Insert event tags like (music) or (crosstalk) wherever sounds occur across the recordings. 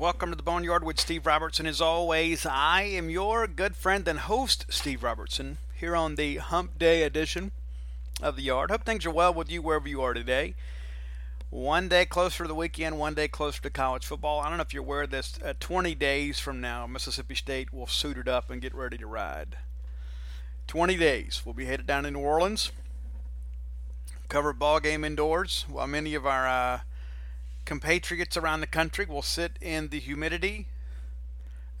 Welcome to the Boneyard with Steve Robertson. As always, I am your good friend and host, Steve Robertson, here on the Hump Day edition of the Yard. Hope things are well with you wherever you are today. One day closer to the weekend, one day closer to college football. I don't know if you're aware of this. Uh, 20 days from now, Mississippi State will suit it up and get ready to ride. 20 days. We'll be headed down to New Orleans. Cover ball game indoors while many of our uh, compatriots around the country will sit in the humidity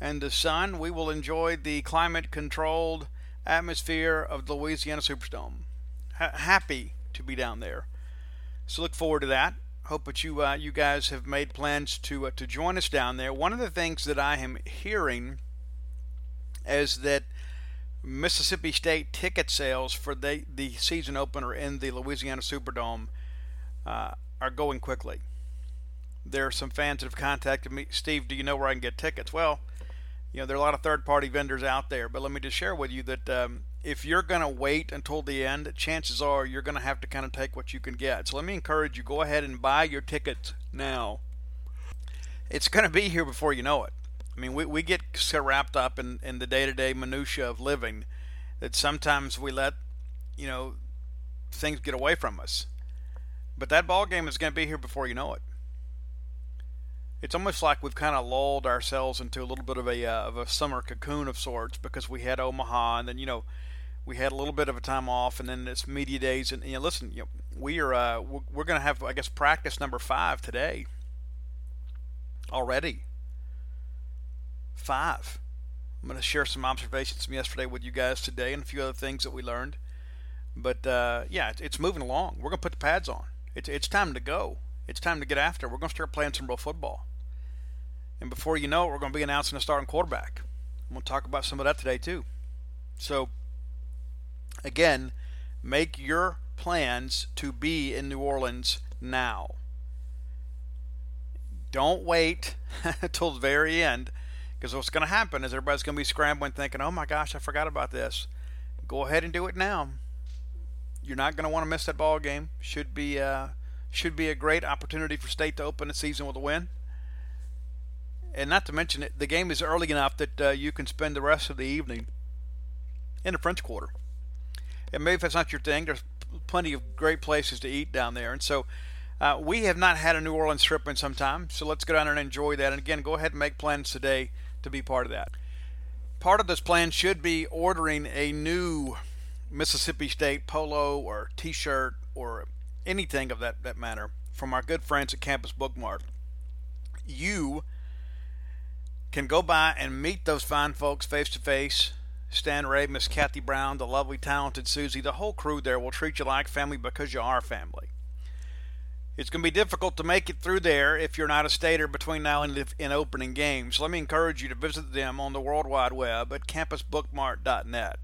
and the sun. We will enjoy the climate controlled atmosphere of the Louisiana Superdome. H- happy to be down there. So look forward to that. Hope that you uh, you guys have made plans to uh, to join us down there. One of the things that I am hearing is that Mississippi State ticket sales for the the season opener in the Louisiana Superdome uh, are going quickly there are some fans that have contacted me. Steve, do you know where I can get tickets? Well, you know, there are a lot of third party vendors out there, but let me just share with you that um, if you're going to wait until the end, chances are you're going to have to kind of take what you can get. So let me encourage you go ahead and buy your tickets now. It's going to be here before you know it. I mean, we, we get so wrapped up in, in the day to day minutia of living that sometimes we let, you know, things get away from us. But that ball game is going to be here before you know it. It's almost like we've kind of lulled ourselves into a little bit of a uh, of a summer cocoon of sorts because we had Omaha and then you know we had a little bit of a time off and then it's media days and you know listen you know, we are uh, we're going to have I guess practice number five today already five. I'm going to share some observations from yesterday with you guys today and a few other things that we learned. But uh, yeah, it's moving along. We're going to put the pads on. It's, it's time to go. It's time to get after. We're going to start playing some real football. And before you know it, we're going to be announcing a starting quarterback. I'm going to talk about some of that today, too. So, again, make your plans to be in New Orleans now. Don't wait (laughs) until the very end because what's going to happen is everybody's going to be scrambling thinking, oh my gosh, I forgot about this. Go ahead and do it now. You're not going to want to miss that ball game. Should be uh, should be a great opportunity for State to open the season with a win. And not to mention it, the game is early enough that uh, you can spend the rest of the evening in the French Quarter. And maybe if that's not your thing, there's plenty of great places to eat down there. And so uh, we have not had a New Orleans trip in some time, so let's go down and enjoy that. And again, go ahead and make plans today to be part of that. Part of this plan should be ordering a new Mississippi State polo or t shirt or anything of that, that matter from our good friends at Campus Bookmart. You can go by and meet those fine folks face to face. Stan Ray, Miss Kathy Brown, the lovely, talented Susie, the whole crew there will treat you like family because you are family. It's going to be difficult to make it through there if you're not a stater between now and in opening games. Let me encourage you to visit them on the World Wide Web at campusbookmart.net.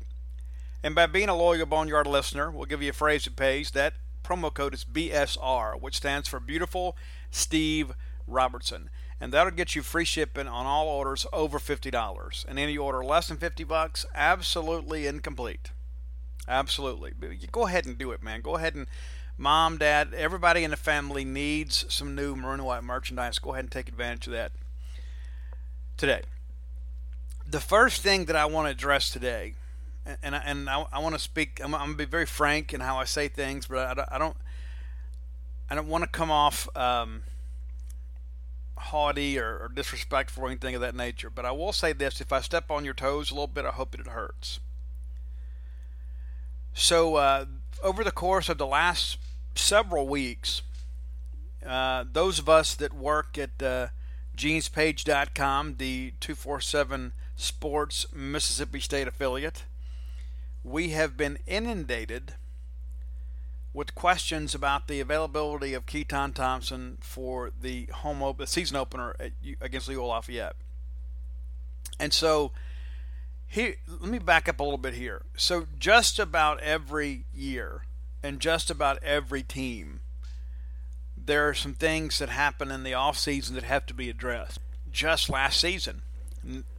And by being a loyal Boneyard listener, we'll give you a phrase that pays. That promo code is BSR, which stands for Beautiful Steve Robertson. And that'll get you free shipping on all orders over $50. And any order less than 50 bucks, absolutely incomplete. Absolutely. Go ahead and do it, man. Go ahead and mom, dad, everybody in the family needs some new maroon and white merchandise. Go ahead and take advantage of that today. The first thing that I want to address today, and I, and I, I want to speak, I'm, I'm, going to be very frank in how I say things, but I, I don't, I don't want to come off um, haughty or, or disrespectful or anything of that nature. But I will say this: if I step on your toes a little bit, I hope it hurts. So, uh, over the course of the last several weeks, uh, those of us that work at uh, genespage.com, the 247 Sports Mississippi State affiliate, we have been inundated with questions about the availability of Keytaon Thompson for the home op- the season opener at, against UL Lafayette. And so, here, let me back up a little bit here. So, just about every year, and just about every team, there are some things that happen in the offseason that have to be addressed. Just last season,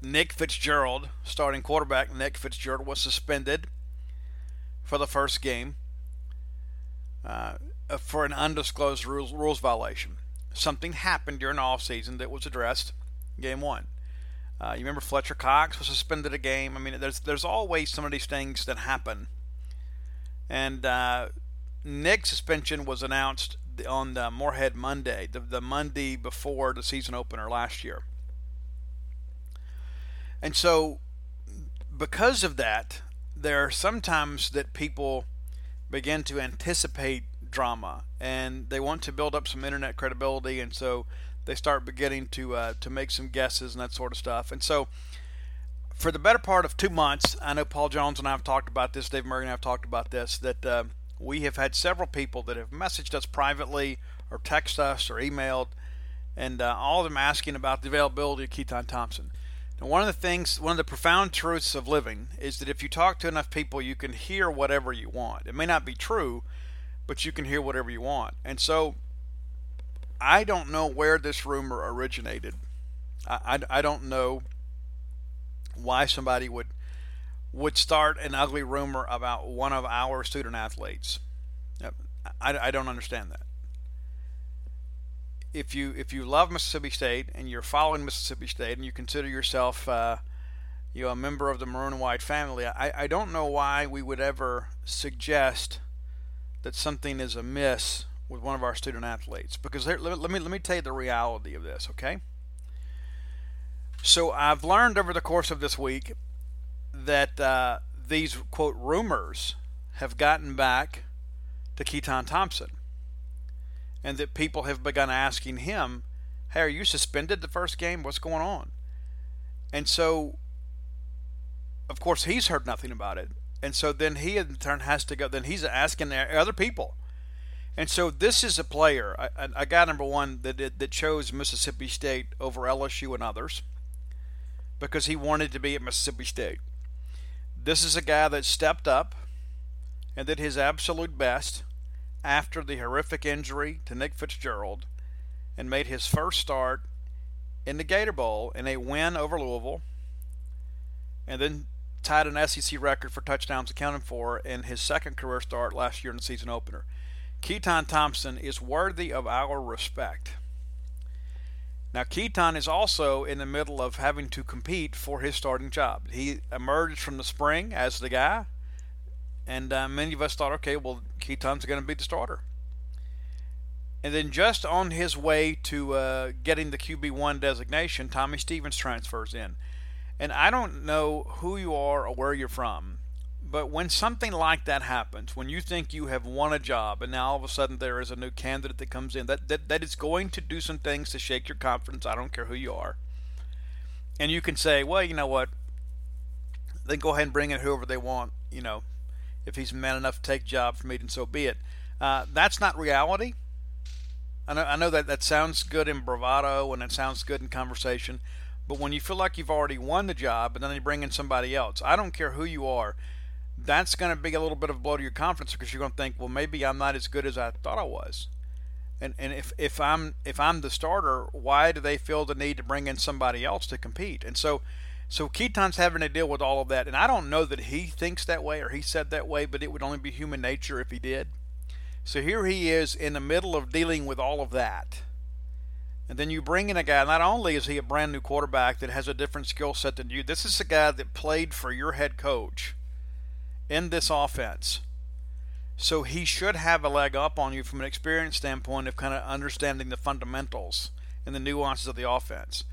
Nick Fitzgerald, starting quarterback Nick Fitzgerald, was suspended for the first game uh, for an undisclosed rules, rules violation. Something happened during the offseason that was addressed game one. Uh, you remember Fletcher Cox was suspended a game. I mean, there's there's always some of these things that happen and uh, Nick's suspension was announced on the Moorhead Monday, the, the Monday before the season opener last year. And so, because of that, there are sometimes that people begin to anticipate drama and they want to build up some internet credibility, and so they start beginning to uh, to make some guesses and that sort of stuff. And so, for the better part of two months, I know Paul Jones and I have talked about this, Dave Murray and I have talked about this, that uh, we have had several people that have messaged us privately or text us or emailed, and uh, all of them asking about the availability of Keytaon Thompson. Now, one of the things, one of the profound truths of living is that if you talk to enough people, you can hear whatever you want. It may not be true, but you can hear whatever you want. And so, I don't know where this rumor originated. I, I, I don't know why somebody would would start an ugly rumor about one of our student athletes. I, I don't understand that. If you if you love Mississippi State and you're following Mississippi State and you consider yourself uh, you know a member of the maroon and white family, I, I don't know why we would ever suggest that something is amiss with one of our student athletes because let, let me let me tell you the reality of this, okay? So I've learned over the course of this week that uh, these quote rumors have gotten back to Keytaon Thompson, and that people have begun asking him, "Hey, are you suspended the first game? What's going on?" And so, of course, he's heard nothing about it, and so then he in turn has to go. Then he's asking other people and so this is a player, a, a guy number one that that chose Mississippi State over LSU and others because he wanted to be at Mississippi State. This is a guy that stepped up and did his absolute best after the horrific injury to Nick Fitzgerald and made his first start in the Gator Bowl in a win over Louisville and then tied an SEC record for touchdowns accounted for in his second career start last year in the season opener. Keytaon Thompson is worthy of our respect. Now, Keytaon is also in the middle of having to compete for his starting job. He emerged from the spring as the guy, and uh, many of us thought, okay, well, Keytaon's going to be the starter. And then, just on his way to uh, getting the QB1 designation, Tommy Stevens transfers in. And I don't know who you are or where you're from, but when something like that happens, when you think you have won a job and now all of a sudden there is a new candidate that comes in, that, that, that is going to do some things to shake your confidence. I don't care who you are. And you can say, well, you know what? They go ahead and bring in whoever they want. You know, if he's man enough to take job from me, then so be it. Uh, that's not reality. I know, I know that that sounds good in bravado and it sounds good in conversation, but when you feel like you've already won the job and then they bring in somebody else, I don't care who you are that's going to be a little bit of a blow to your confidence because you're going to think, well, maybe I'm not as good as I thought I was. And and if, if I'm if I'm the starter, why do they feel the need to bring in somebody else to compete? And so so Keytaon's having to deal with all of that. And I don't know that he thinks that way or he said that way, but it would only be human nature if he did. So here he is in the middle of dealing with all of that. And then you bring in a guy, not only is he a brand new quarterback that has a different skill set than you, this is a guy that played for your head coach in this offense. So he should have a leg up on you from an experience standpoint of kind of understanding the fundamentals and the nuances of the offense.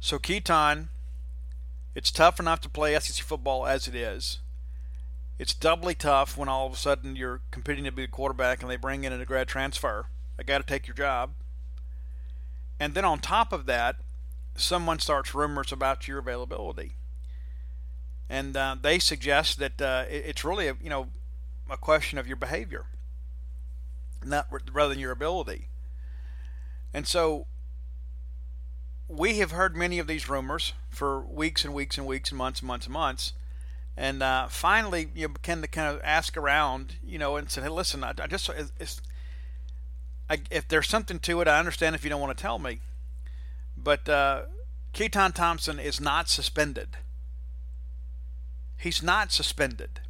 So Keytaon, it's tough enough to play SEC football as it is. It's doubly tough when all of a sudden you're competing to be a quarterback and they bring in a grad transfer. I got to take your job. And then on top of that, someone starts rumors about your availability and uh, they suggest that uh, it, it's really a you know a question of your behavior, not rather than your ability. And so we have heard many of these rumors for weeks and weeks and weeks and months and months and months. And uh, finally, you begin to kind of ask around, you know, and say, "Hey, listen, I, I just I, if there's something to it, I understand if you don't want to tell me." But uh, Keytaon Thompson is not suspended. He's not suspended.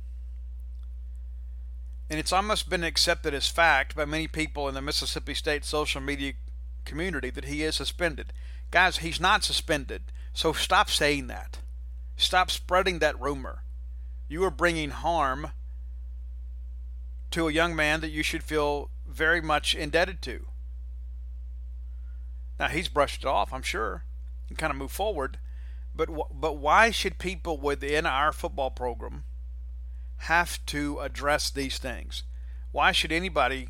And it's almost been accepted as fact by many people in the Mississippi State social media community that he is suspended. Guys, he's not suspended. So stop saying that. Stop spreading that rumor. You are bringing harm to a young man that you should feel very much indebted to. Now, he's brushed it off, I'm sure, and kind of moved forward. But but why should people within our football program have to address these things? Why should anybody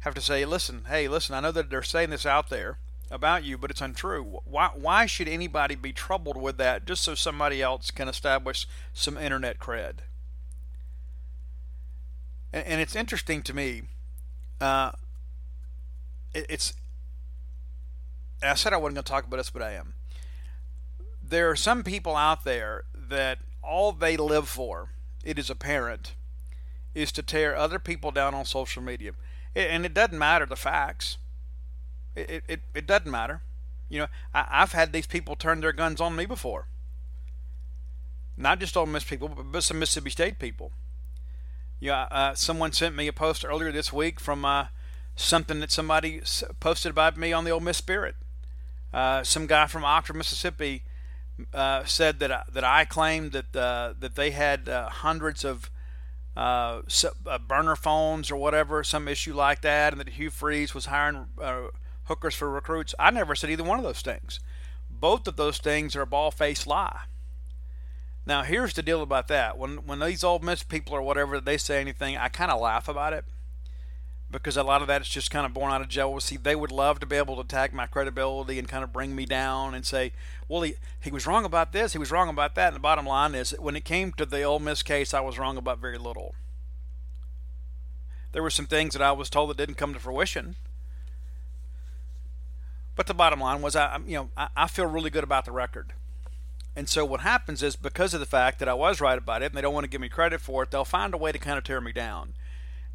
have to say, "Listen, hey, listen, I know that they're saying this out there about you, but it's untrue." Why why should anybody be troubled with that just so somebody else can establish some internet cred? And, and it's interesting to me. Uh, it, it's. I said I wasn't going to talk about this, but I am there are some people out there that all they live for, it is apparent, is to tear other people down on social media. And it doesn't matter the facts. It, it, it doesn't matter. You know, I, have had these people turn their guns on me before. Not just on Miss people, but some Mississippi State people. Yeah, uh, someone sent me a post earlier this week from uh, something that somebody posted about me on the Ole Miss Spirit. Uh, some guy from Oxford, Mississippi, uh, said that I, that I claimed that uh, that they had uh, hundreds of uh, uh, burner phones or whatever, some issue like that, and that Hugh Freeze was hiring uh, hookers for recruits. I never said either one of those things. Both of those things are a ball faced lie. Now, here's the deal about that. When when these Ole Miss people or whatever they say anything, I kind of laugh about it because a lot of that is just kind of born out of jealousy. They would love to be able to attack my credibility and kind of bring me down and say, well, he, he was wrong about this, he was wrong about that. And the bottom line is, when it came to the Ole Miss case, I was wrong about very little. There were some things that I was told that didn't come to fruition. But the bottom line was, I, you know, I, I feel really good about the record. And so what happens is because of the fact that I was right about it, and they don't want to give me credit for it, they'll find a way to kind of tear me down,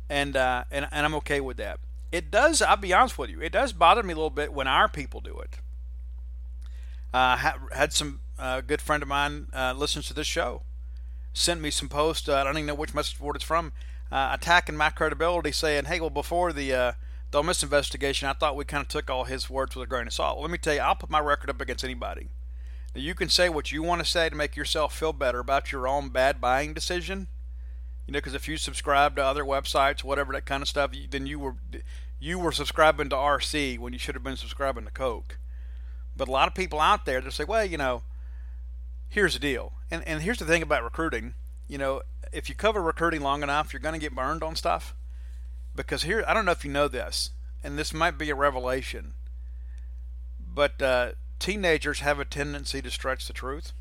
and uh, and and I'm okay with that. It does. I'll be honest with you. It does bother me a little bit when our people do it. Uh, had some uh, good friend of mine uh, listens to this show, sent me some post. Uh, I don't even know which message board it's from, uh, attacking my credibility, saying, "Hey, well, before the the Miss investigation, I thought we kind of took all his words with a grain of salt." Let me tell you, I'll put my record up against anybody. Now, you can say what you want to say to make yourself feel better about your own bad buying decision. You know, because if you subscribe to other websites, whatever that kind of stuff, then you were you were subscribing to RC when you should have been subscribing to Coke. But a lot of people out there, they say, well, you know, here's the deal. And, and here's the thing about recruiting. You know, if you cover recruiting long enough, you're going to get burned on stuff. Because here, I don't know if you know this, and this might be a revelation, but uh, teenagers have a tendency to stretch the truth.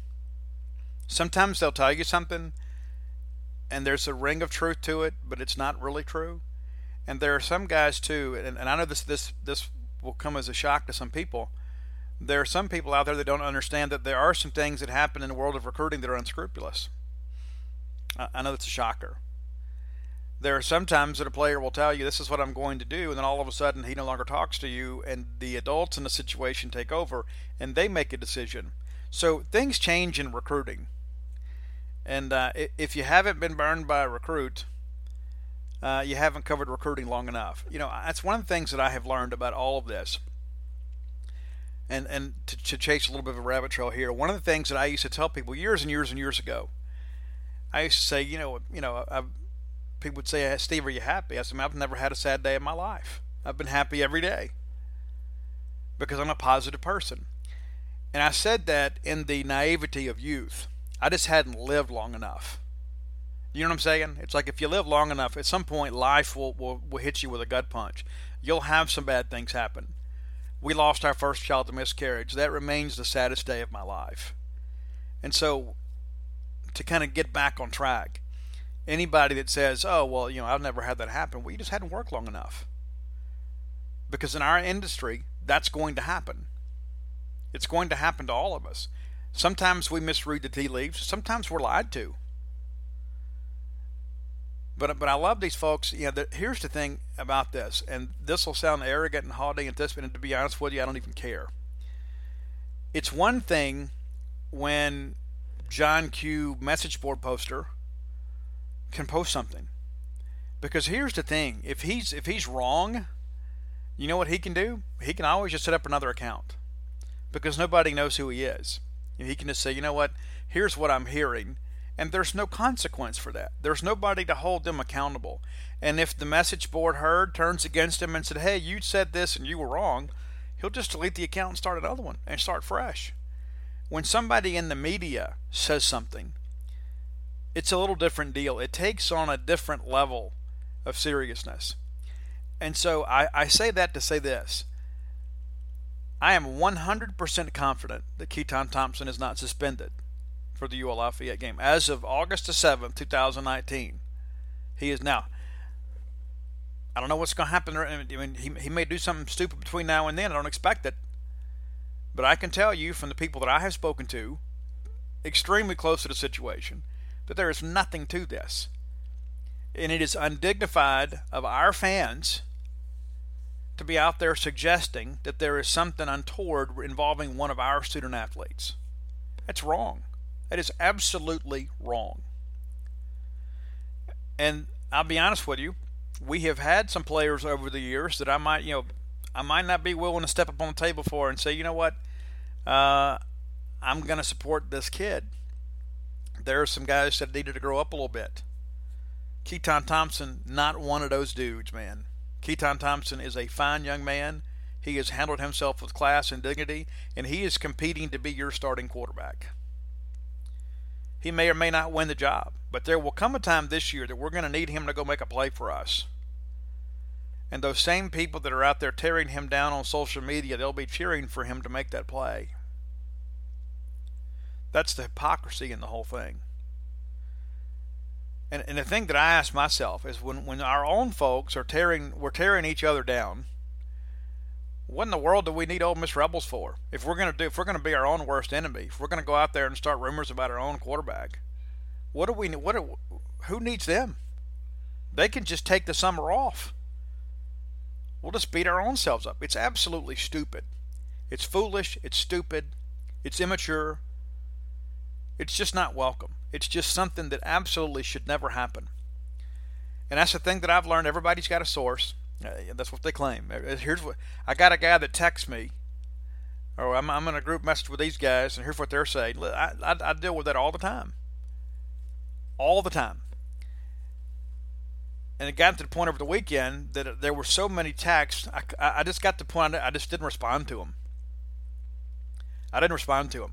Sometimes they'll tell you something, and there's a ring of truth to it, but it's not really true. And there are some guys too, and, and I know this this this will come as a shock to some people. There are some people out there that don't understand that there are some things that happen in the world of recruiting that are unscrupulous. I, I know that's a shocker. There are some times that a player will tell you, This is what I'm going to do, and then all of a sudden he no longer talks to you, and the adults in the situation take over and they make a decision. So things change in recruiting. And uh, if you haven't been burned by a recruit, uh, you haven't covered recruiting long enough. You know, that's one of the things that I have learned about all of this. And and to, to chase a little bit of a rabbit trail here, one of the things that I used to tell people years and years and years ago, I used to say, you know, you know, I've, people would say, Steve, are you happy? I said, I've never had a sad day in my life. I've been happy every day because I'm a positive person. And I said that in the naivety of youth. I just hadn't lived long enough. You know what I'm saying? It's like if you live long enough, at some point life will, will, will hit you with a gut punch. You'll have some bad things happen. We lost our first child to miscarriage. That remains the saddest day of my life. And so, to kind of get back on track, anybody that says, oh, well, you know, I've never had that happen, well, you just hadn't worked long enough. Because in our industry, that's going to happen. It's going to happen to all of us. Sometimes we misread the tea leaves. Sometimes we're lied to. But but I love these folks. You know, the, here's the thing about this, and this will sound arrogant and haughty and this, but to be honest with you, I don't even care. It's one thing when John Q message board poster can post something, because here's the thing: if he's if he's wrong, you know what he can do? He can always just set up another account, because nobody knows who he is. He can just say, you know what, here's what I'm hearing. And there's no consequence for that. There's nobody to hold them accountable. And if the message board heard turns against him and said, hey, you said this and you were wrong, he'll just delete the account and start another one and start fresh. When somebody in the media says something, it's a little different deal. It takes on a different level of seriousness. And so I, I say that to say this I am 100% confident that Keytaon Thompson is not suspended for the UL Lafayette game. As of August the 7th, 2019, he is now. I don't know what's going to happen. I mean, he, he may do something stupid between now and then. I don't expect it. But I can tell you from the people that I have spoken to, extremely close to the situation, that there is nothing to this. And it is undignified of our fans to be out there suggesting that there is something untoward involving one of our student athletes. That's wrong. That is absolutely wrong. And I'll be honest with you, we have had some players over the years that I might, you know, I might not be willing to step up on the table for and say, you know what, uh, I'm going to support this kid. There are some guys that needed to grow up a little bit. Keytaon Thompson, not one of those dudes, man. Keytaon Thompson is a fine young man. He has handled himself with class and dignity, and he is competing to be your starting quarterback. He may or may not win the job, but there will come a time this year that we're going to need him to go make a play for us. And those same people that are out there tearing him down on social media, they'll be cheering for him to make that play. That's the hypocrisy in the whole thing. And, and the thing that I ask myself is when, when our own folks are tearing we're tearing each other down, what in the world do we need Ole Miss Rebels for? If we're gonna do, if we're gonna be our own worst enemy, if we're gonna go out there and start rumors about our own quarterback, what do we? What? Do, who needs them? They can just take the summer off. We'll just beat our own selves up. It's absolutely stupid. It's foolish. It's stupid. It's immature. It's just not welcome. It's just something that absolutely should never happen. And that's the thing that I've learned. Everybody's got a source. Uh, that's what they claim. Uh, here's what I got a guy that texts me, or I'm, I'm in a group message with these guys, and here's what they're saying. I, I, I deal with that all the time. All the time. And it got to the point over the weekend that there were so many texts, I, I just got to the point I just didn't respond to them. I didn't respond to them.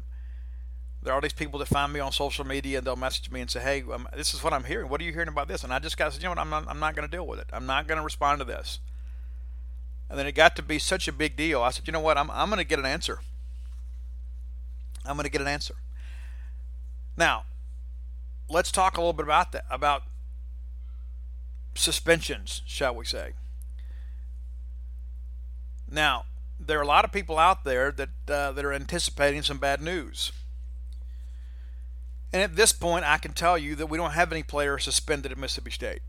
There are these people that find me on social media and they'll message me and say, "Hey, um, this is what I'm hearing. What are you hearing about this?" And I just got to say, "You know what? I'm not. I'm not going to deal with it. I'm not going to respond to this." And then it got to be such a big deal. I said, "You know what? I'm. I'm going to get an answer. I'm going to get an answer." Now, let's talk a little bit about that. About suspensions, shall we say? Now, there are a lot of people out there that uh, that are anticipating some bad news. And at this point, I can tell you that we don't have any players suspended at Mississippi State.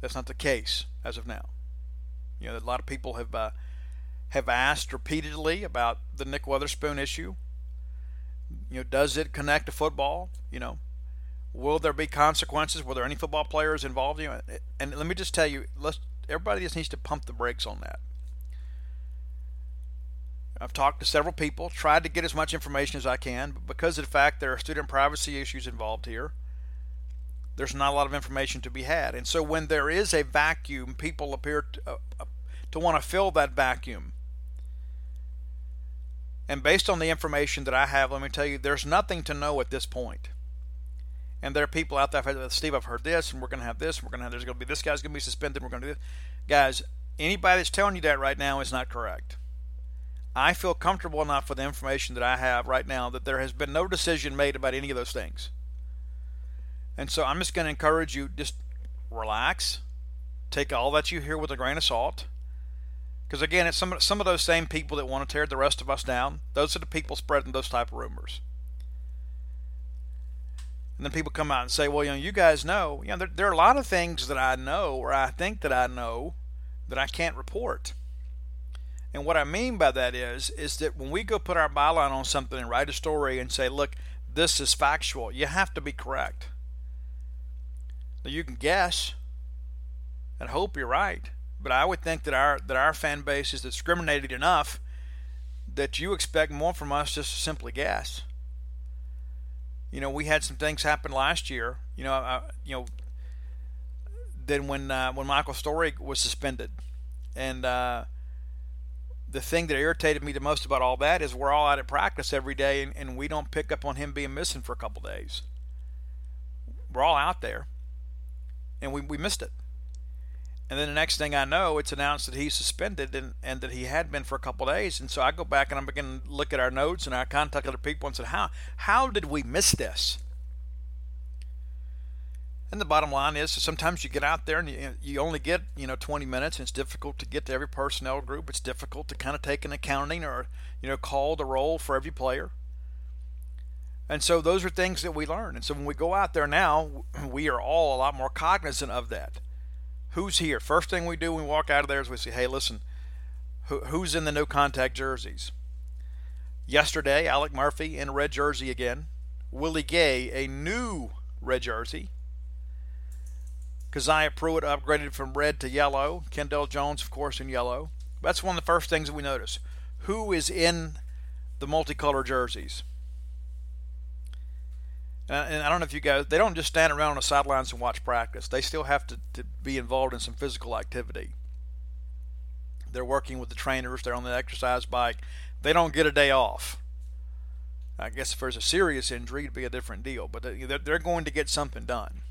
That's not the case as of now. You know, a lot of people have uh, have asked repeatedly about the Nick Weatherspoon issue. You know, does it connect to football? You know, will there be consequences? Were there any football players involved? You know, and let me just tell you, let's everybody just needs to pump the brakes on that. I've talked to several people, tried to get as much information as I can, but because of the fact there are student privacy issues involved here, there's not a lot of information to be had. And so when there is a vacuum, people appear to, uh, uh to want to fill that vacuum. And based on the information that I have, let me tell you, there's nothing to know at this point. And there are people out there, Steve, I've heard this, and we're going to have this, and we're going to have, there's going to be this guy's going to be suspended, we're going to do this. Guys, anybody that's telling you that right now is not correct. I feel comfortable enough with the information that I have right now that there has been no decision made about any of those things. And so I'm just going to encourage you just relax, take all that you hear with a grain of salt. Because again, it's some some of those same people that want to tear the rest of us down. Those are the people spreading those type of rumors. And then people come out and say, "Well, you know, you guys know, you know, there, there are a lot of things that I know or I think that I know that I can't report." And what I mean by that is, is that when we go put our byline on something and write a story and say, look, this is factual, you have to be correct. Now you can guess and hope you're right, but I would think that our that our fan base is discriminated enough that you expect more from us just to simply guess. You know, we had some things happen last year. You know, uh, you know, than when uh, when Michael Story was suspended, and uh, the thing that irritated me the most about all that is we're all out at practice every day and, and we don't pick up on him being missing for a couple days. We're all out there and we, we missed it. And then the next thing I know, it's announced that he's suspended and, and that he had been for a couple days. And so I go back and I'm beginning to look at our notes and I contact other people and said, How how did we miss this? And the bottom line is, sometimes you get out there and you, you only get you know 20 minutes, and it's difficult to get to every personnel group. It's difficult to kind of take an accounting or you know call the roll for every player. And so those are things that we learn. And so when we go out there now, we are all a lot more cognizant of that. Who's here? First thing we do when we walk out of there is we say, "Hey, listen, who, who's in the no contact jerseys?" Yesterday, Alec Murphy in a red jersey again. Willie Gay, a new red jersey. Keziah Pruitt upgraded from red to yellow. Kendall Jones, of course, in yellow. That's one of the first things that we notice. Who is in the multicolored jerseys? and I don't know if you guys, they don't just stand around on the sidelines and watch practice. They still have to, to be involved in some physical activity. They're working with the trainers, they're on the exercise bike. They don't get a day off. I guess if there's a serious injury, it'd be a different deal, but they're going to get something done.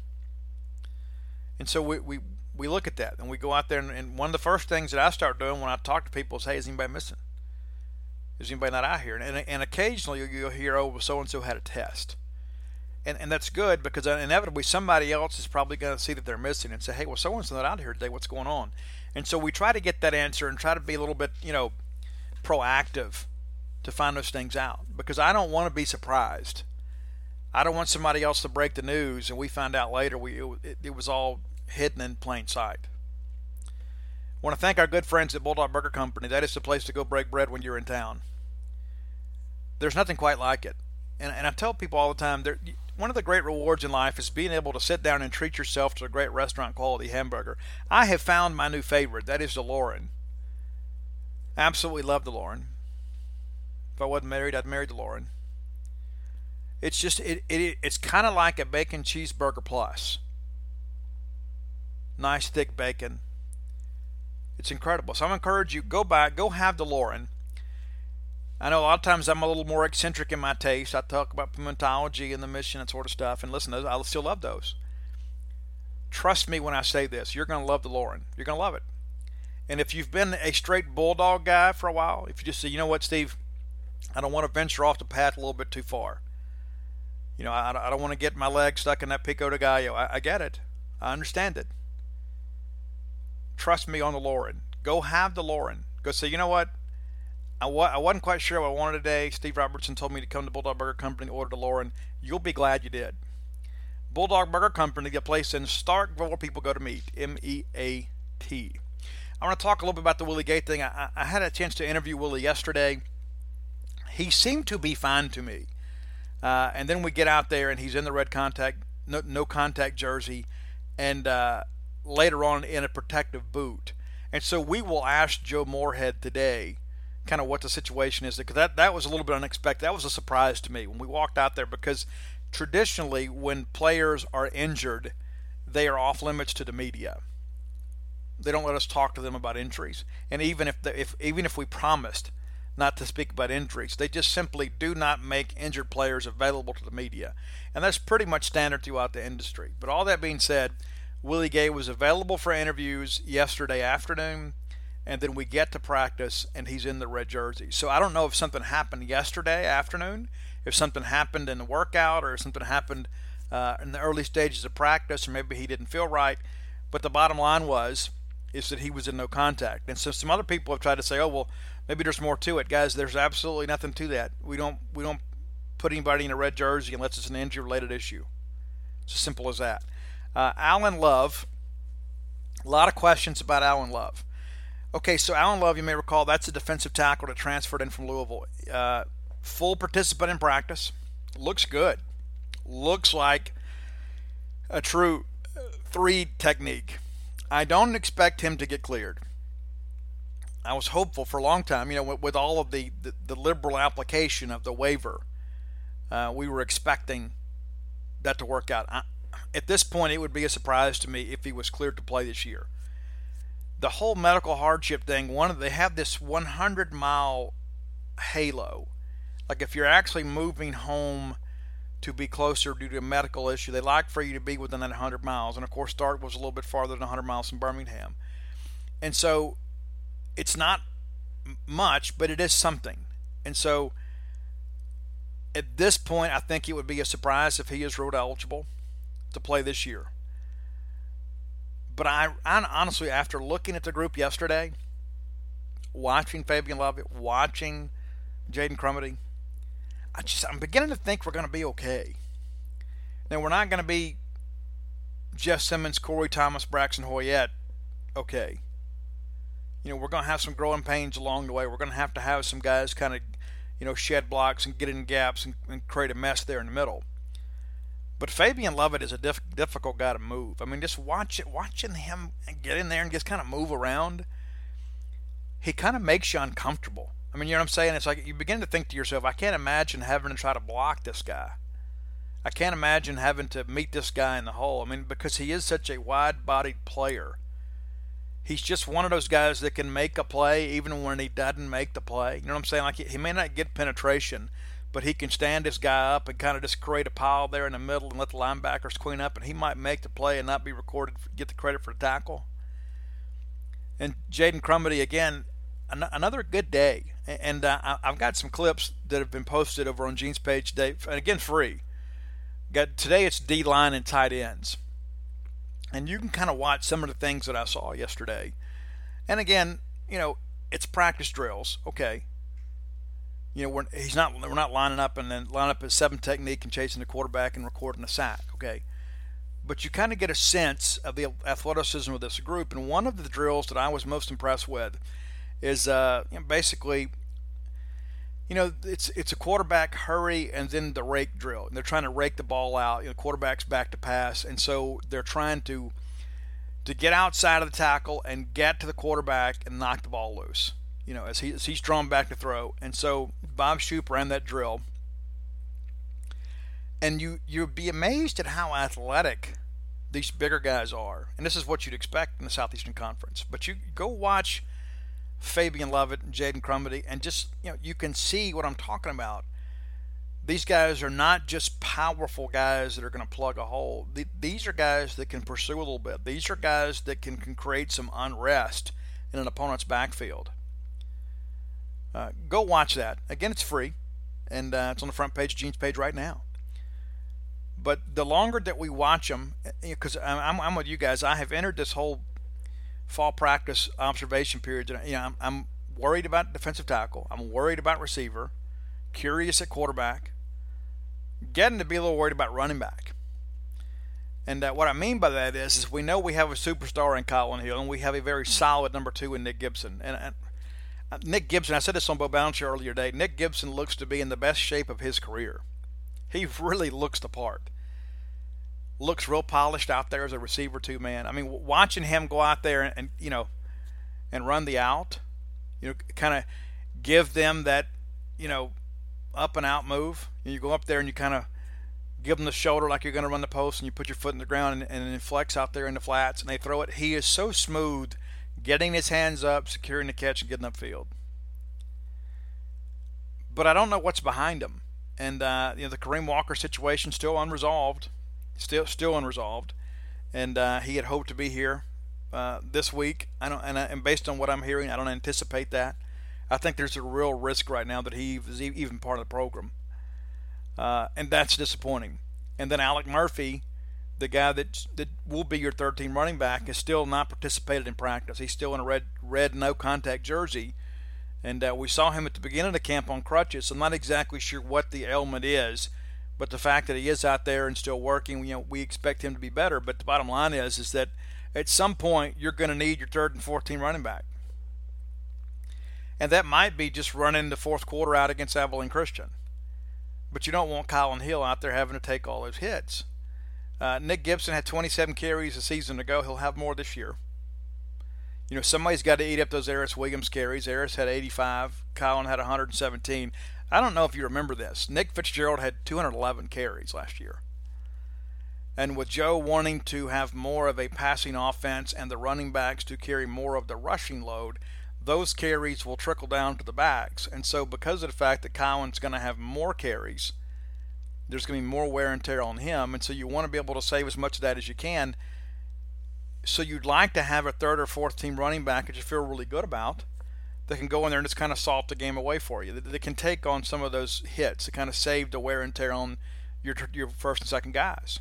And so we, we, we look at that and we go out there, and, and one of the first things that I start doing when I talk to people is, hey, is anybody missing? Is anybody not out here? And, and occasionally you'll hear, oh, so and so had a test and, and that's good because inevitably somebody else is probably going to see that they're missing and say, hey, well, so and so not out here today. What's going on? And so we try to get that answer and try to be a little bit, you know, proactive to find those things out because I don't want to be surprised. I don't want somebody else to break the news and we find out later we it, it was all hidden in plain sight. I want to thank our good friends at Bulldog Burger Company. That is the place to go break bread when you're in town. There's nothing quite like it. And, and I tell people all the time, one of the great rewards in life is being able to sit down and treat yourself to a great restaurant quality hamburger. I have found my new favorite. That is the Lauren. Absolutely love the Lauren. If I wasn't married, I'd marry the Lauren. It's just it, it it's kind of like a bacon cheeseburger plus. Nice thick bacon. It's incredible. So I'm encourage you go back, go have the Lauren. I know a lot of times I'm a little more eccentric in my taste. I talk about pimentology and the mission and sort of stuff. And listen, I still love those. Trust me when I say this. You're going to love the Lauren. You're going to love it. And if you've been a straight bulldog guy for a while, if you just say, you know what, Steve, I don't want to venture off the path a little bit too far. You know, I, I don't want to get my leg stuck in that pico de gallo. I, I get it. I understand it. Trust me on the Lauren. Go have the Lauren. Go say, you know what? I, wa- I wasn't quite sure what I wanted today. Steve Robertson told me to come to Bulldog Burger Company and order the Lauren. You'll be glad you did. Bulldog Burger Company, the place in Starkville where people go to meet. M E A T. I want to talk a little bit about the Willie Gay thing. I, I had a chance to interview Willie yesterday. He seemed to be fine to me. Uh, and then we get out there and he's in the red contact, no, no contact jersey, and uh, later on in a protective boot. And so we will ask Joe Moorhead today kind of what the situation is because that that was a little bit unexpected. That was a surprise to me when we walked out there because traditionally when players are injured, they are off limits to the media. They don't let us talk to them about injuries, and even if the, if even if we promised not to speak about injuries, they just simply do not make injured players available to the media, and that's pretty much standard throughout the industry. But all that being said, Willie Gay was available for interviews yesterday afternoon and then we get to practice and he's in the red jersey. So I don't know if something happened yesterday afternoon, if something happened in the workout, or if something happened uh, in the early stages of practice, or maybe he didn't feel right. But the bottom line was is that he was in no contact. And so some other people have tried to say, oh well, maybe there's more to it, guys. There's absolutely nothing to that. We don't we don't put anybody in a red jersey unless it's an injury related issue. It's as simple as that. Uh, Alan Love. A lot of questions about Alan Love. Okay, so Alan Love, you may recall, that's a defensive tackle that transferred in from Louisville. Uh, full participant in practice. Looks good. Looks like a true uh, three technique. I don't expect him to get cleared. I was hopeful for a long time, you know, with, with all of the, the, the, liberal application of the waiver. Uh, we were expecting that to work out. At this point, it would be a surprise to me if he was cleared to play this year the whole medical hardship thing, one of they have this 100 mile halo. Like if you're actually moving home to be closer due to a medical issue, they like for you to be within that 100 miles. And of course, Dart was a little bit farther than 100 miles from Birmingham. And so it's not much, but it is something. And so at this point, I think it would be a surprise if he is road eligible to play this year. But I, I honestly, after looking at the group yesterday, watching Fabian Lovett, watching Jaden Crumedy, I just I'm beginning to think we're going to be okay. Now we're not going to be Jeff Simmons, Corey Thomas, Braxton Hoyett. Okay. You know we're going to have some growing pains along the way. We're going to have to have some guys kind of, you know, shed blocks and get in gaps and, and create a mess there in the middle. But Fabian Lovett is a diff- difficult guy to move. I mean, just watch it, watching him get in there and just kind of move around. He kind of makes you uncomfortable. I mean, you know what I'm saying? It's like you begin to think to yourself, I can't imagine having to try to block this guy. I can't imagine having to meet this guy in the hole. I mean, because he is such a wide bodied player. He's just one of those guys that can make a play even when he doesn't make the play. You know what I'm saying? Like he may not get penetration, but he can stand his guy up and kind of just create a pile there in the middle and let the linebackers clean up, and he might make the play and not be recorded, get the credit for the tackle. And Jaden Crumedy again, an- another good day. And uh, I've got some clips that have been posted over on Gene's page today, and again free. Got today it's D line and tight ends, and you can kind of watch some of the things that I saw yesterday. And again, you know, it's practice drills, okay you know, we're, he's not we're not lining up and then lining up a seven technique and chasing the quarterback and recording a sack. Okay, but you kind of get a sense of the athleticism of this group. And one of the drills that I was most impressed with is uh, you know, basically, you know, it's it's a quarterback hurry and then the rake drill. And they're trying to rake the ball out. You know, quarterback's back to pass, and so they're trying to to get outside of the tackle and get to the quarterback and knock the ball loose you know, as, he, as he's drawn back to throw. And so Bob Shoop ran that drill. And you, you'd be amazed at how athletic these bigger guys are. And this is what you'd expect in the Southeastern Conference. But you go watch Fabian Lovett and Jaden Crumedy, and just, you know, you can see what I'm talking about. These guys are not just powerful guys that are going to plug a hole. These are guys that can pursue a little bit. These are guys that can, can create some unrest in an opponent's backfield. Uh, go watch that. Again, it's free, and uh, it's on the front page, Gene's page right now. But the longer that we watch them, because eh, I'm, I'm with you guys, I have entered this whole fall practice observation period. You know, I'm, I'm worried about defensive tackle. I'm worried about receiver. Curious at quarterback. Getting to be a little worried about running back. And uh, what I mean by that is, is we know we have a superstar in Kylin Hill, and we have a very solid number two in Nick Gibson. And, and Nick Gibson, I said this on Bo Bouncer earlier today. Nick Gibson looks to be in the best shape of his career. He really looks the part. Looks real polished out there as a receiver too, man. I mean, watching him go out there and, and you know, and run the out, you know, kind of give them that, you know, up and out move. You go up there and you kind of give them the shoulder like you're going to run the post, and you put your foot in the ground and, and flex out there in the flats, and they throw it. He is so smooth getting his hands up, securing the catch, and getting upfield. But I don't know what's behind him. And uh, you know the Kareem Walker situation still unresolved, still still unresolved, and uh, he had hoped to be here uh, this week. I don't, and, I, and based on what I'm hearing, I don't anticipate that. I think there's a real risk right now that he is even part of the program, uh, and that's disappointing. And then Alec Murphy, the guy that that will be your third team running back has still not participated in practice. He's still in a red red no contact jersey, and uh, we saw him at the beginning of the camp on crutches. I'm not exactly sure what the ailment is, but the fact that he is out there and still working, you know, we expect him to be better. But the bottom line is is that at some point you're going to need your third and fourth team running back, and that might be just running the fourth quarter out against Abilene Christian. But you don't want Kylin Hill out there having to take all those hits. Uh, Nick Gibson had 27 carries a season ago. He'll have more this year. You know, somebody's got to eat up those Aeris Williams carries. Aeris had 85. Kylin had 117. I don't know if you remember this. Nick Fitzgerald had 211 carries last year. And with Joe wanting to have more of a passing offense and the running backs to carry more of the rushing load, those carries will trickle down to the backs. And so, because of the fact that Kylin's going to have more carries, there's going to be more wear and tear on him, and so you want to be able to save as much of that as you can. So you'd like to have a third or fourth team running back that you feel really good about that can go in there and just kind of salt the game away for you. That, that can take on some of those hits to kind of save the wear and tear on your your first and second guys.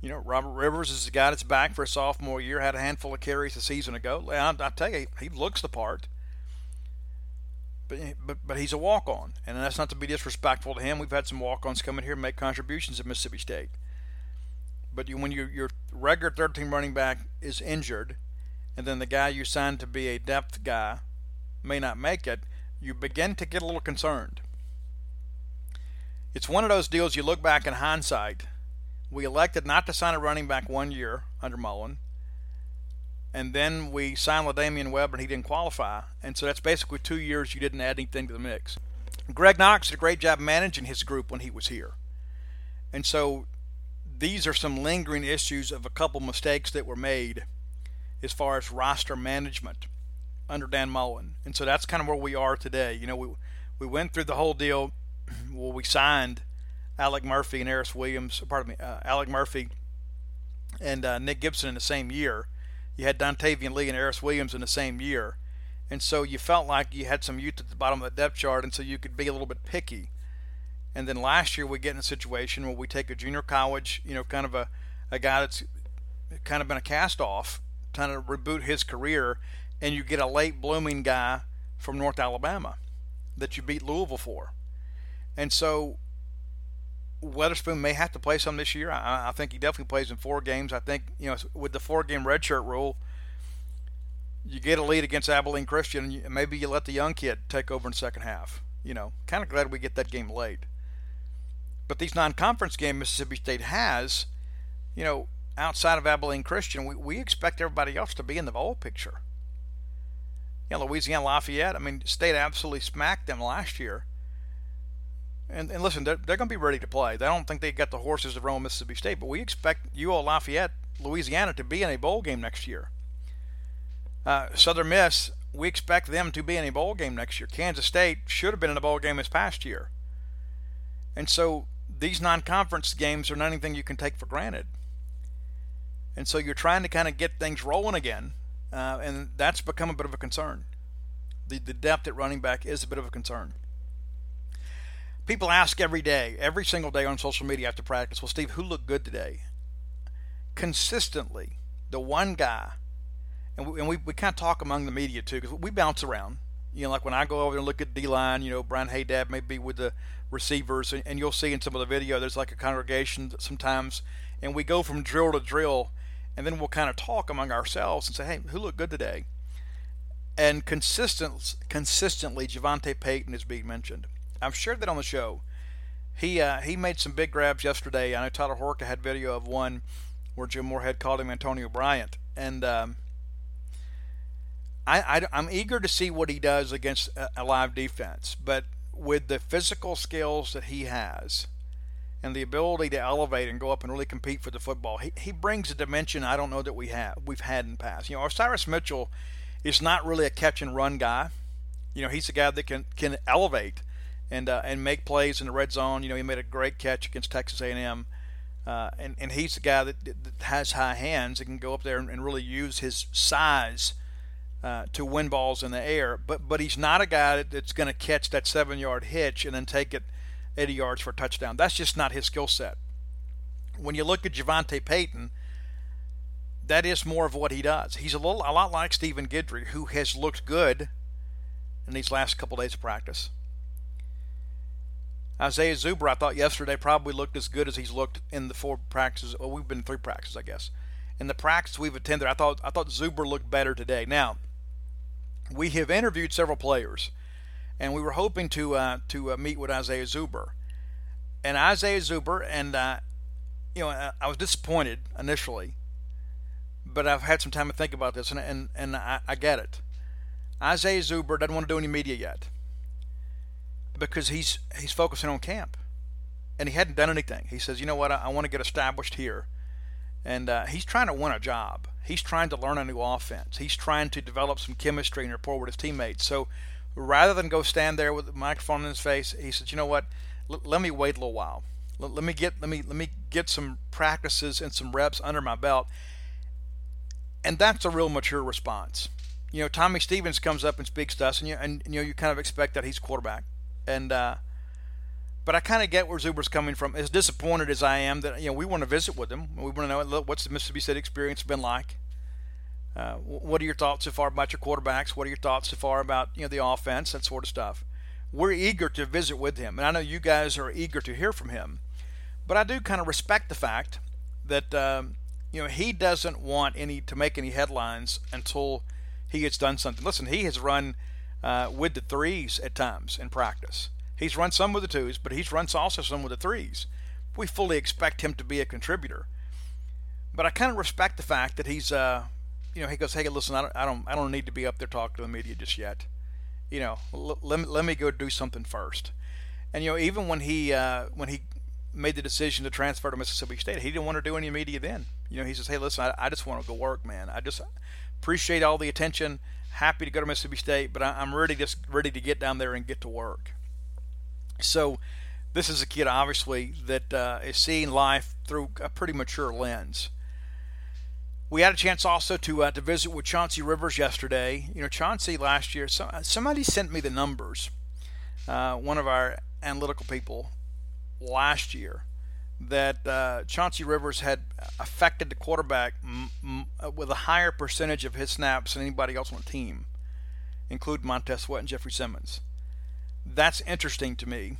You know, Robert Rivers is a guy that's back for a sophomore year, had a handful of carries a season ago. I, I tell you, he looks the part but, but but he's a walk on, and that's not to be disrespectful to him. We've had some walk ons come in here and make contributions at Mississippi State. But you, when you, your regular 13 running back is injured, and then the guy you signed to be a depth guy may not make it, you begin to get a little concerned. It's one of those deals you look back in hindsight. We elected not to sign a running back one year under Mullen and then we signed with LaDamian Webb and he didn't qualify. And so that's basically two years you didn't add anything to the mix. Greg Knox did a great job managing his group when he was here. And so these are some lingering issues of a couple mistakes that were made as far as roster management under Dan Mullen. And so that's kind of where we are today. You know, we we went through the whole deal. (clears throat) Well, we signed Alec Murphy and Aeris Williams, pardon me, uh, Alec Murphy and uh, Nick Gibson in the same year. You had Dontavian Lee and Aeris Williams in the same year. And so you felt like you had some youth at the bottom of the depth chart, and so you could be a little bit picky. And then last year we get in a situation where we take a junior college, you know, kind of a, a guy that's kind of been a cast off, trying to reboot his career, and you get a late blooming guy from North Alabama that you beat Louisville for. And so Weatherspoon may have to play some this year. I, I, think he definitely plays in four games. I think you know with the four game redshirt rule, you get a lead against Abilene Christian, and maybe you let the young kid take over in the second half. You know, kind of glad we get that game late. But these non-conference games Mississippi State has, you know, outside of Abilene Christian, we, we expect everybody else to be in the bowl picture. You know, Louisiana Lafayette, I mean, State absolutely smacked them last year. And, and listen, they're, they're going to be ready to play. They don't think they got the horses to run Mississippi State, but we expect UL Lafayette, Louisiana, to be in a bowl game next year. Uh, Southern Miss, we expect them to be in a bowl game next year. Kansas State should have been in a bowl game this past year. And so these non-conference games are not anything you can take for granted. And so you're trying to kind of get things rolling again, uh, and that's become a bit of a concern. The, the depth at running back is a bit of a concern people ask every day, every single day on social media after practice, well, Steve, who looked good today? Consistently, the one guy, and we, and we, we kind of talk among the media too, because we bounce around. You know, like when I go over and look at D line, you know, Brian Hadad may be with the receivers, and, and you'll see in some of the video there's like a congregation sometimes, and we go from drill to drill, and then we'll kind of talk among ourselves and say, hey, who looked good today? And consistent, consistently, Javante Payton is being mentioned. I've shared that on the show. He uh, he made some big grabs yesterday. I know Tyler Horka had video of one where Jim Moorhead called him Antonio Bryant, and um, I, I am eager to see what he does against a, a live defense. But with the physical skills that he has, and the ability to elevate and go up and really compete for the football, he, he brings a dimension I don't know that we have we've had in the past. You know, Cyrus Mitchell is not really a catch and run guy. You know, he's a guy that can can elevate and uh, and make plays in the red zone. You know, he made a great catch against Texas A&M, uh, and and he's the guy that, that, has high hands and can go up there and, and really use his size uh, to win balls in the air. But but he's not a guy that, that's going to catch that seven yard hitch and then take it 80 yards for a touchdown. That's just not his skill set. When you look at Javante Payton. That is more of what he does. He's a little, a lot like Stephen Guidry, who has looked good in these last couple days of practice. Isaiah Zuber, I thought yesterday probably looked as good as he's looked in the four practices. Well, we've been three practices, I guess. In the practice we've attended, I thought I thought Zuber looked better today. Now, we have interviewed several players, and we were hoping to uh, to uh, meet with Isaiah Zuber. And Isaiah Zuber, and uh, you know, I was disappointed initially, but I've had some time to think about this, and and and I, I get it. Isaiah Zuber doesn't want to do any media yet because he's he's focusing on camp, and he hadn't done anything. He says, you know what, I, I want to get established here, and uh, he's trying to win a job. He's trying to learn a new offense. He's trying to develop some chemistry and rapport with his teammates. So rather than go stand there with the microphone in his face, he said, you know what, L- let me wait a little while. L- let me get let me let me get some practices and some reps under my belt. And that's a real mature response. You know, Tommy Stevens comes up and speaks to us, and you and you know you kind of expect that he's quarterback and uh, but I kind of get where Zuber's coming from. As disappointed as I am that you know we want to visit with him, we want to know what's the Mississippi State experience been like. Uh, what are your thoughts so far about your quarterbacks? What are your thoughts so far about you know the offense, that sort of stuff? We're eager to visit with him, and I know you guys are eager to hear from him. But I do kind of respect the fact that um, you know he doesn't want any to make any headlines until he gets done something. Listen, he has run uh, with the threes at times in practice. He's run some with the twos, but he's run also some with the threes. We fully expect him to be a contributor. But I kind of respect the fact that he's, uh, you know, he goes, "Hey, listen, I don't, I don't, I don't need to be up there talking to the media just yet. You know, l- let me let me go do something first. And you know, even when he uh, when he made the decision to transfer to Mississippi State. He didn't want to do any media then. You know, he says, "Hey, listen, I, I just want to go work, man. I just appreciate all the attention. Happy to go to Mississippi State, but I, am ready just ready to get down there and get to work." So, this is a kid obviously that uh, is seeing life through a pretty mature lens. We had a chance also to uh, to visit with Chauncey Rivers yesterday. You know, Chauncey last year. So, somebody sent me the numbers. Uh, one of our analytical people last year that uh, Chauncey Rivers had affected the quarterback m- m- uh, with a higher percentage of his snaps than anybody else on the team, including Montez Sweat and Jeffrey Simmons. That's interesting to me.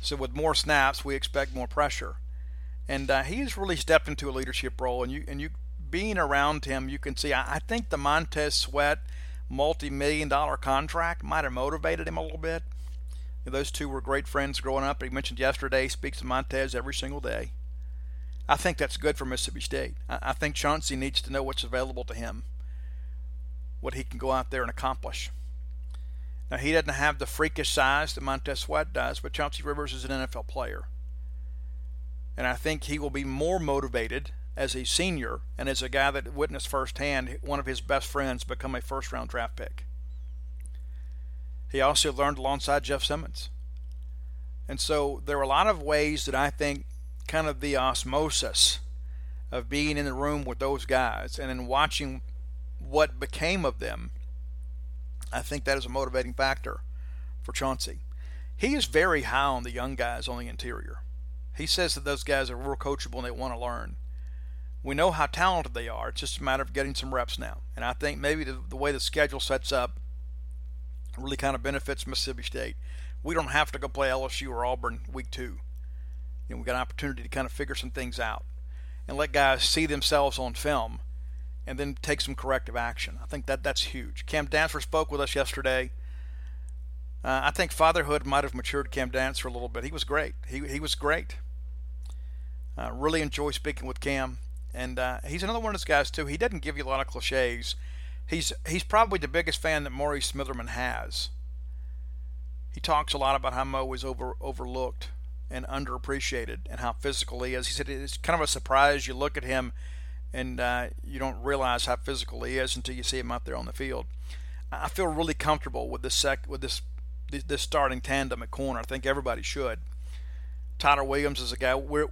So with more snaps, we expect more pressure, and uh, he's really stepped into a leadership role. And you and you being around him, you can see. I, I think the Montez Sweat multi-million dollar contract might have motivated him a little bit those two were great friends growing up. He mentioned yesterday, speaks to Montez every single day. I think that's good for Mississippi State. I think Chauncey needs to know what's available to him, what he can go out there and accomplish. Now, he doesn't have the freakish size that Montez Sweat does, but Chauncey Rivers is an NFL player. And I think he will be more motivated as a senior and as a guy that witnessed firsthand one of his best friends become a first round draft pick. He also learned alongside Jeff Simmons. And so there are a lot of ways that I think kind of the osmosis of being in the room with those guys and then watching what became of them, I think that is a motivating factor for Chauncey. He is very high on the young guys on the interior. He says that those guys are real coachable and they want to learn. We know how talented they are. It's just a matter of getting some reps now. And I think maybe the, the way the schedule sets up, really kind of benefits Mississippi State. We don't have to go play LSU or Auburn week two. You know, we got an opportunity to kind of figure some things out and let guys see themselves on film and then take some corrective action. I think that that's huge. Cam Dantzler spoke with us yesterday. Uh, I think fatherhood might have matured Cam Dantzler a little bit. He was great. He, he was great. Uh, really enjoy speaking with Cam. And uh, he's another one of those guys, too. He doesn't give you a lot of cliches he's he's probably the biggest fan that Maurice Smitherman has. He talks a lot about how Mo is over overlooked and underappreciated and how physical he is. He said it's kind of a surprise. You look at him and uh, you don't realize how physical he is until you see him out there on the field. I feel really comfortable with this sec with this this starting tandem at corner. I think everybody should. Tyler Williams is a guy where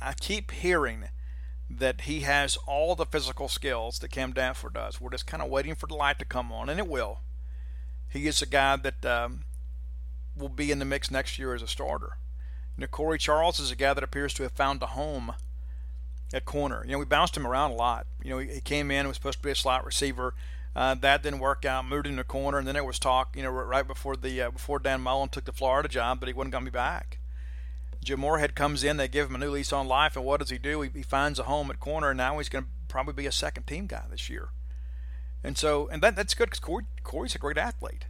I keep hearing that he has all the physical skills that Cam Dantzler does. We're just kind of waiting for the light to come on, and it will. He is a guy that um, will be in the mix next year as a starter. You know, Corey Charles is a guy that appears to have found a home at corner. You know, we bounced him around a lot. You know, he, he came in, was supposed to be a slot receiver. Uh, that didn't work out. Moved in the corner, and then there was talk. You know, right before the uh, before Dan Mullen took the Florida job, but he wasn't going to be back. Jim Moorhead comes in, they give him a new lease on life, and what does he do? He, he finds a home at corner, and now he's going to probably be a second team guy this year. And so, and that, that's good because Corey, Corey's a great athlete.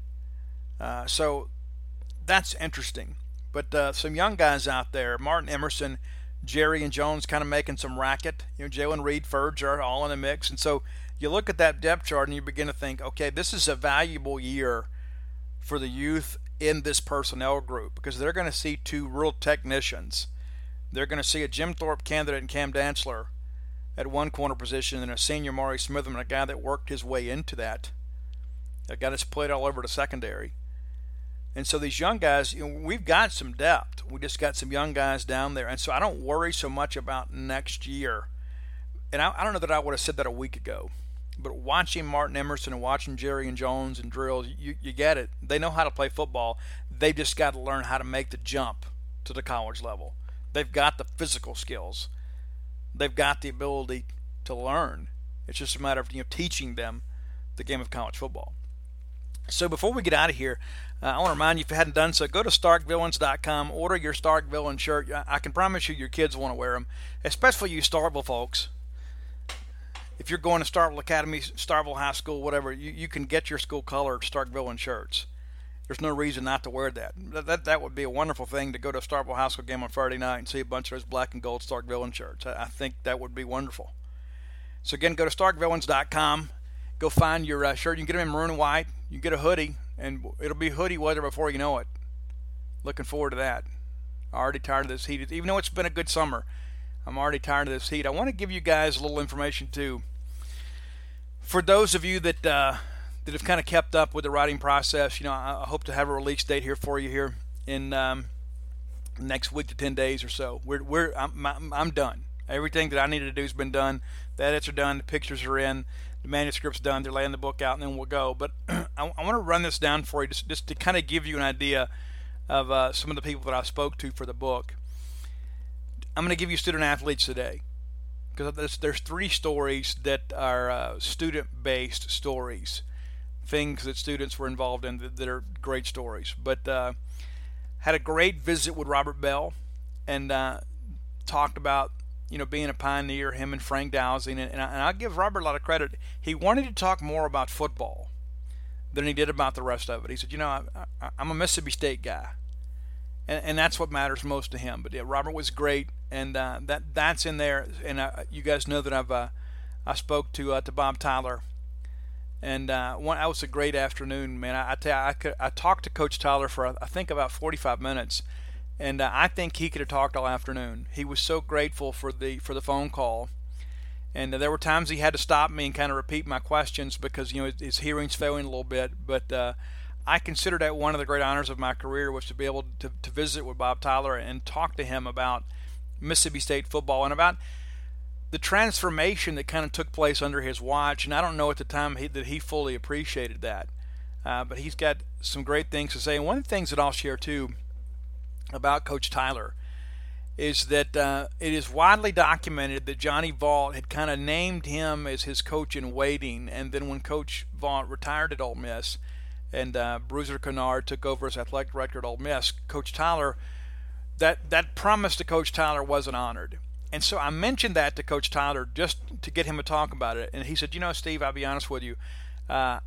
Uh, so that's interesting. But uh, some young guys out there, Martin Emerson, Jarrian Jones kind of making some racket. You know, Jalen Reed, Furge are all in the mix. And so you look at that depth chart and you begin to think, okay, this is a valuable year for the youth in this personnel group because they're going to see two real technicians. They're going to see a Jim Thorpe candidate and Cam Dantzler at one corner position and a senior Maury Smitherman, a guy that worked his way into that, a guy that's played all over the secondary. And so these young guys, you know, we've got some depth. We just got some young guys down there. And so I don't worry so much about next year. And I, I don't know that I would have said that a week ago. But watching Martin Emerson and watching Jarrian Jones and drills, you, you get it. They know how to play football. They've just got to learn how to make the jump to the college level. They've got the physical skills. They've got the ability to learn. It's just a matter of you know teaching them the game of college football. So before we get out of here, uh, I want to remind you if you hadn't done so, go to StarkVillains.com, order your Stark Villain shirt. I can promise you your kids want to wear them, especially you Starkville folks if you're going to Starkville Academy, Starkville High School, whatever, you, you can get your school color Starkville shirts. There's no reason not to wear that. that. That that would be a wonderful thing to go to a Starkville High School game on Friday night and see a bunch of those black and gold Starkville shirts. I, I think that would be wonderful. So again, go to StarkVillains.com. Go find your uh, shirt. You can get them in maroon and white. You can get a hoodie, and it'll be hoodie weather before you know it. Looking forward to that. Already tired of this heat. Even though it's been a good summer, I'm already tired of this heat. I want to give you guys a little information too. For those of you that uh, that have kind of kept up with the writing process, you know, I, hope to have a release date here for you here in um, next week to 10 days or so. We're, we're I'm, I'm done. Everything that I needed to do has been done. The edits are done. The pictures are in. The manuscript's done. They're laying the book out, and then we'll go. But (clears throat) I, I want to run this down for you just, just to kind of give you an idea of uh, some of the people that I spoke to for the book. I'm going to give you student athletes today because there's, there's three stories that are uh, student-based stories, things that students were involved in that, that are great stories. But uh, had a great visit with Robert Bell and uh, talked about you know being a pioneer. Him and Frank Dowsing, and, and, I, and I give Robert a lot of credit. He wanted to talk more about football than he did about the rest of it. He said, you know, I, I'm a Mississippi State guy, and, and that's what matters most to him. But yeah, Robert was great, and uh, that that's in there. And uh, you guys know that I've uh, I spoke to uh, to Bob Tyler and uh, one, that was a great afternoon, man. I, I tell you, I, could, I talked to Coach Tyler for I think about 45 minutes, and uh, I think he could have talked all afternoon. He was so grateful for the for the phone call, and there were times he had to stop me and kind of repeat my questions because you know his, his hearing's failing a little bit. But I consider that one of the great honors of my career was to be able to, to visit with Bob Tyler and talk to him about Mississippi State football and about the transformation that kind of took place under his watch, and I don't know at the time he, that he fully appreciated that. Uh, but he's got some great things to say. And one of the things that I'll share too about Coach Tyler is that uh, it is widely documented that Johnny Vaught had kind of named him as his coach in waiting, and then when Coach Vaught retired at Ole Miss and uh, Bruiser Kinard took over as athletic director at Ole Miss, Coach Tyler that that promise to Coach Tyler wasn't honored and so I mentioned that to Coach Tyler just to get him to talk about it. And he said, You know, Steve, I'll be honest with you. Uh,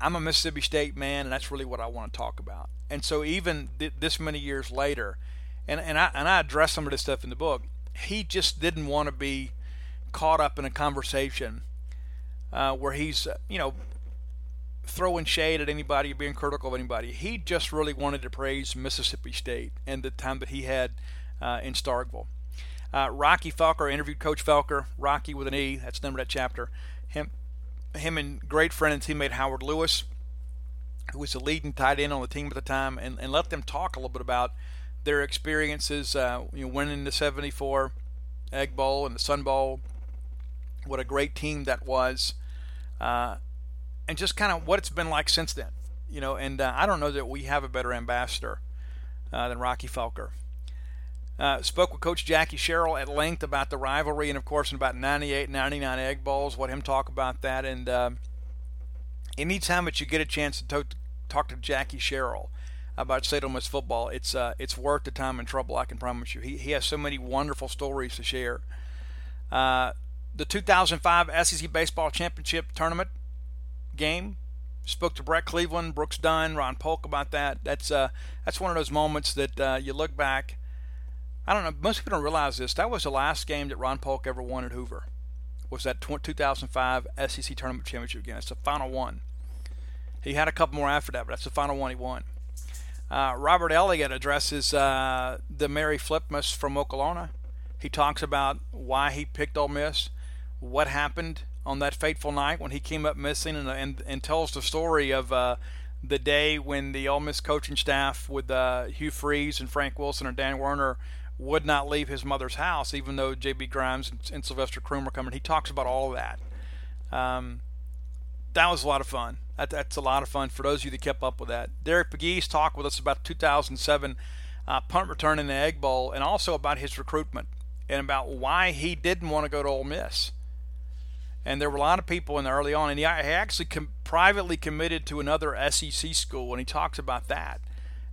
I'm a Mississippi State man, and that's really what I want to talk about. And so even th- this many years later, and, and, I, and I address some of this stuff in the book, he just didn't want to be caught up in a conversation uh, where he's, uh, you know, throwing shade at anybody or being critical of anybody. He just really wanted to praise Mississippi State and the time that he had uh, in Starkville. Uh, Rocky Felker interviewed Coach Felker, Rocky with an E. That's the number of that chapter. Him, him and great friend and teammate Howard Lewis, who was the leading tight end on the team at the time, and, and let them talk a little bit about their experiences, uh, you know, winning the '74 Egg Bowl and the Sun Bowl. What a great team that was, uh, and just kind of what it's been like since then. You know, and uh, I don't know that we have a better ambassador uh, than Rocky Felker. Uh, spoke with Coach Jackie Sherrill at length about the rivalry and, of course, in about 98, 99 Egg Bowls. Let him talk about that. And uh, anytime that you get a chance to talk, talk to Jackie Sherrill about St. Miss football, it's uh, it's worth the time and trouble. I can promise you. He he has so many wonderful stories to share. Uh, the 2005 SEC Baseball Championship Tournament game. Spoke to Brett Cleveland, Brooks Dunn, Ron Polk about that. That's uh, that's one of those moments that uh, you look back I don't know. Most people don't realize this. That was the last game that Ron Polk ever won at Hoover. Was that 2005 SEC Tournament Championship game? It's the final one. He had a couple more after that, but that's the final one he won. Uh, Robert Elliott addresses uh, the Mary Flipmus from Okolona. He talks about why he picked Ole Miss, what happened on that fateful night when he came up missing, and, and, and tells the story of uh, the day when the Ole Miss coaching staff with uh, Hugh Freeze and Frank Wilson and Dan Werner would not leave his mother's house, even though J.B. Grimes and, and Sylvester Croom were coming. He talks about all that. Um, that was a lot of fun. That, that's a lot of fun for those of you that kept up with that. Derek Pegues talked with us about 2007 uh, punt return in the Egg Bowl, and also about his recruitment and about why he didn't want to go to Ole Miss. And there were a lot of people in the early on, and he actually com- privately committed to another SEC school, and he talks about that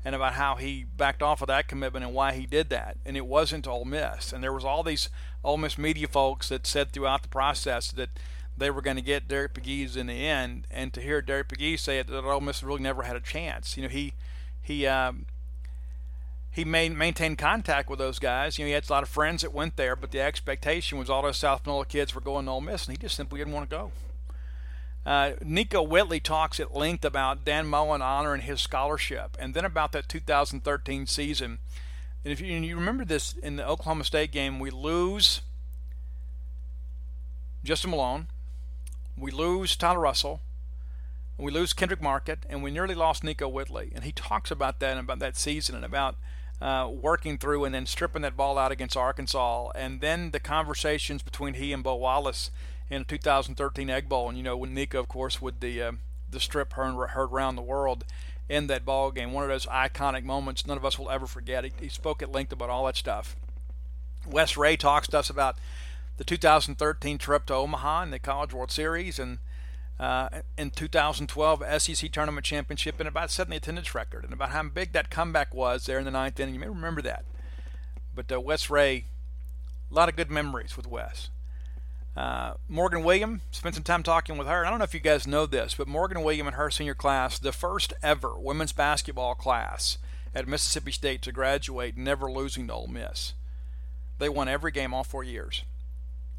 and about how he backed off of that commitment and why he did that. And it wasn't Ole Miss. And there was all these Ole Miss media folks that said throughout the process that they were going to get Derek Pegues in the end. And to hear Derek Pegues say it, that Ole Miss really never had a chance. You know, he he um, he main, maintained contact with those guys. You know, he had a lot of friends that went there, but the expectation was all those South Panola kids were going to Ole Miss, and he just simply didn't want to go. Uh, Nickoe Whitley talks at length about Dan Mullen honoring his scholarship, and then about that 2013 season And if you, and you remember this in the Oklahoma State game, we lose Justin Malone, we lose Tyler Russell, we lose Kendrick Market, and we nearly lost Nickoe Whitley. And he talks about that and about that season and about uh, working through and then stripping that ball out against Arkansas, and then the conversations between he and Bo Wallace in the 2013 Egg Bowl, and you know when Nickoe, of course, with the uh, the strip heard, heard around the world in that ball game, one of those iconic moments none of us will ever forget. He, he spoke at length about all that stuff. Wes Rea talks to us about the 2013 trip to Omaha and the College World Series and uh, in 2012 SEC Tournament Championship and about setting the attendance record and about how big that comeback was there in the ninth inning. You may remember that. But uh, Wes Rea, a lot of good memories with Wes. Uh, Morgan William, spent some time talking with her. I don't know if you guys know this, but Morgan William and her senior class, the first ever women's basketball class at Mississippi State to graduate, never losing to Ole Miss. They won every game all four years.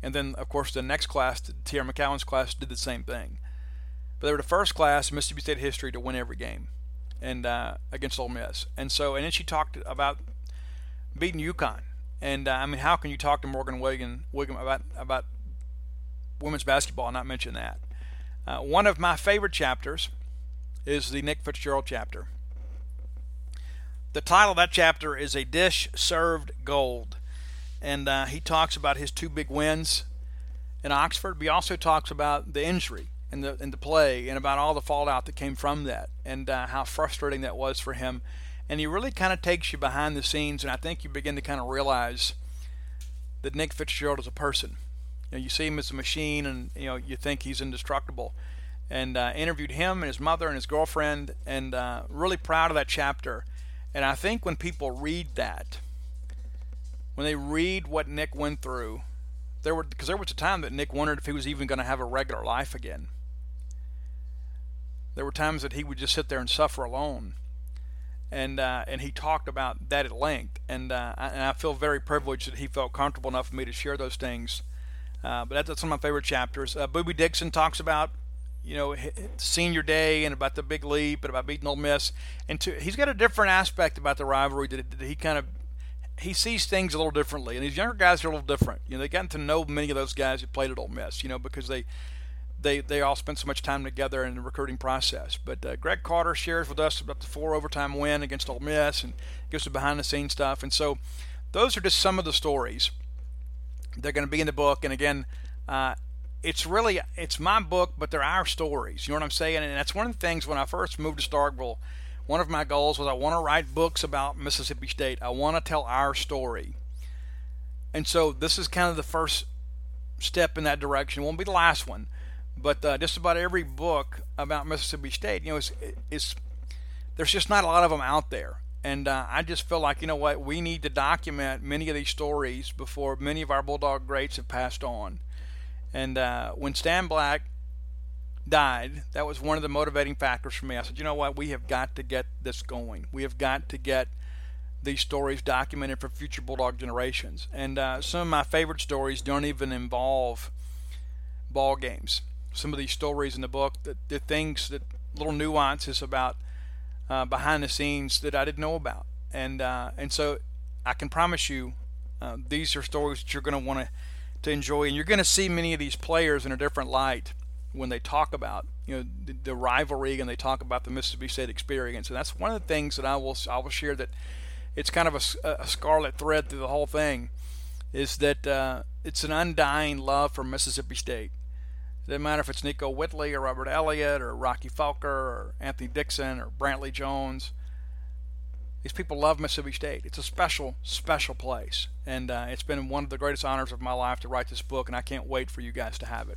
And then, of course, the next class, Teaira McCowan's class, did the same thing. But they were the first class in Mississippi State history to win every game, and uh, against Ole Miss. And so, and then she talked about beating UConn. And uh, I mean, how can you talk to Morgan William about about women's basketball and not mention that. Uh, one of my favorite chapters is the Nick Fitzgerald chapter. The title of that chapter is A Dish Served Gold. And uh, he talks about his two big wins in Oxford, but he also talks about the injury and the, and the play and about all the fallout that came from that and uh, how frustrating that was for him. And he really kind of takes you behind the scenes, and I think you begin to kind of realize that Nick Fitzgerald is a person You, know, you see him as a machine, and you know you think he's indestructible. And uh, interviewed him and his mother and his girlfriend, and uh, really proud of that chapter. And I think when people read that, when they read what Nick went through, there were because there was a time that Nick wondered if he was even going to have a regular life again. There were times that he would just sit there and suffer alone, and uh, and he talked about that at length. And uh, I, and I feel very privileged that he felt comfortable enough for me to share those things uh, but that's, one of my favorite chapters. Uh, Boobie Dixon talks about you know senior day and about the big leap and about beating Ole Miss. And to, he's got a different aspect about the rivalry that, he kind of he sees things a little differently. And these younger guys are a little different. You know, they've gotten to know many of those guys who played at Ole Miss. You know, because they they they all spent so much time together in the recruiting process. But uh, Greg Carter shares with us about the four overtime win against Ole Miss and gives us behind the scenes stuff. And so those are just some of the stories they're going to be in the book, and again, uh, it's really it's my book, but they're our stories. You know what I'm saying? And that's one of the things when I first moved to Starkville. One of my goals was I want to write books about Mississippi State. I want to tell our story. And so this is kind of the first step in that direction. It won't be the last one, but uh, just about every book about Mississippi State, you know, is there's just not a lot of them out there. And uh, I just feel like, you know what, we need to document many of these stories before many of our Bulldog greats have passed on. And uh, when Stan Black died, that was one of the motivating factors for me. I said, you know what, we have got to get this going. We have got to get these stories documented for future Bulldog generations. And uh, some of my favorite stories don't even involve ball games. Some of these stories in the book, the, the things that little nuances about uh, behind the scenes that I didn't know about, and uh, and so I can promise you, uh, these are stories that you're going to want to to enjoy, and you're going to see many of these players in a different light when they talk about you know the, the, rivalry and they talk about the Mississippi State experience, and that's one of the things that I will I will share that it's kind of a, a scarlet thread through the whole thing, is that uh, it's an undying love for Mississippi State it doesn't matter if it's Nickoe Whitley or Robert Elliott or Rocky Felker or Anthony Dixon or Brantley Jones. These people love Mississippi State. It's a special, special place. And uh, it's been one of the greatest honors of my life to write this book, and I can't wait for you guys to have it.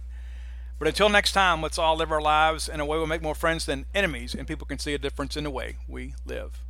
But until next time, let's all live our lives in a way we make more friends than enemies, and people can see a difference in the way we live.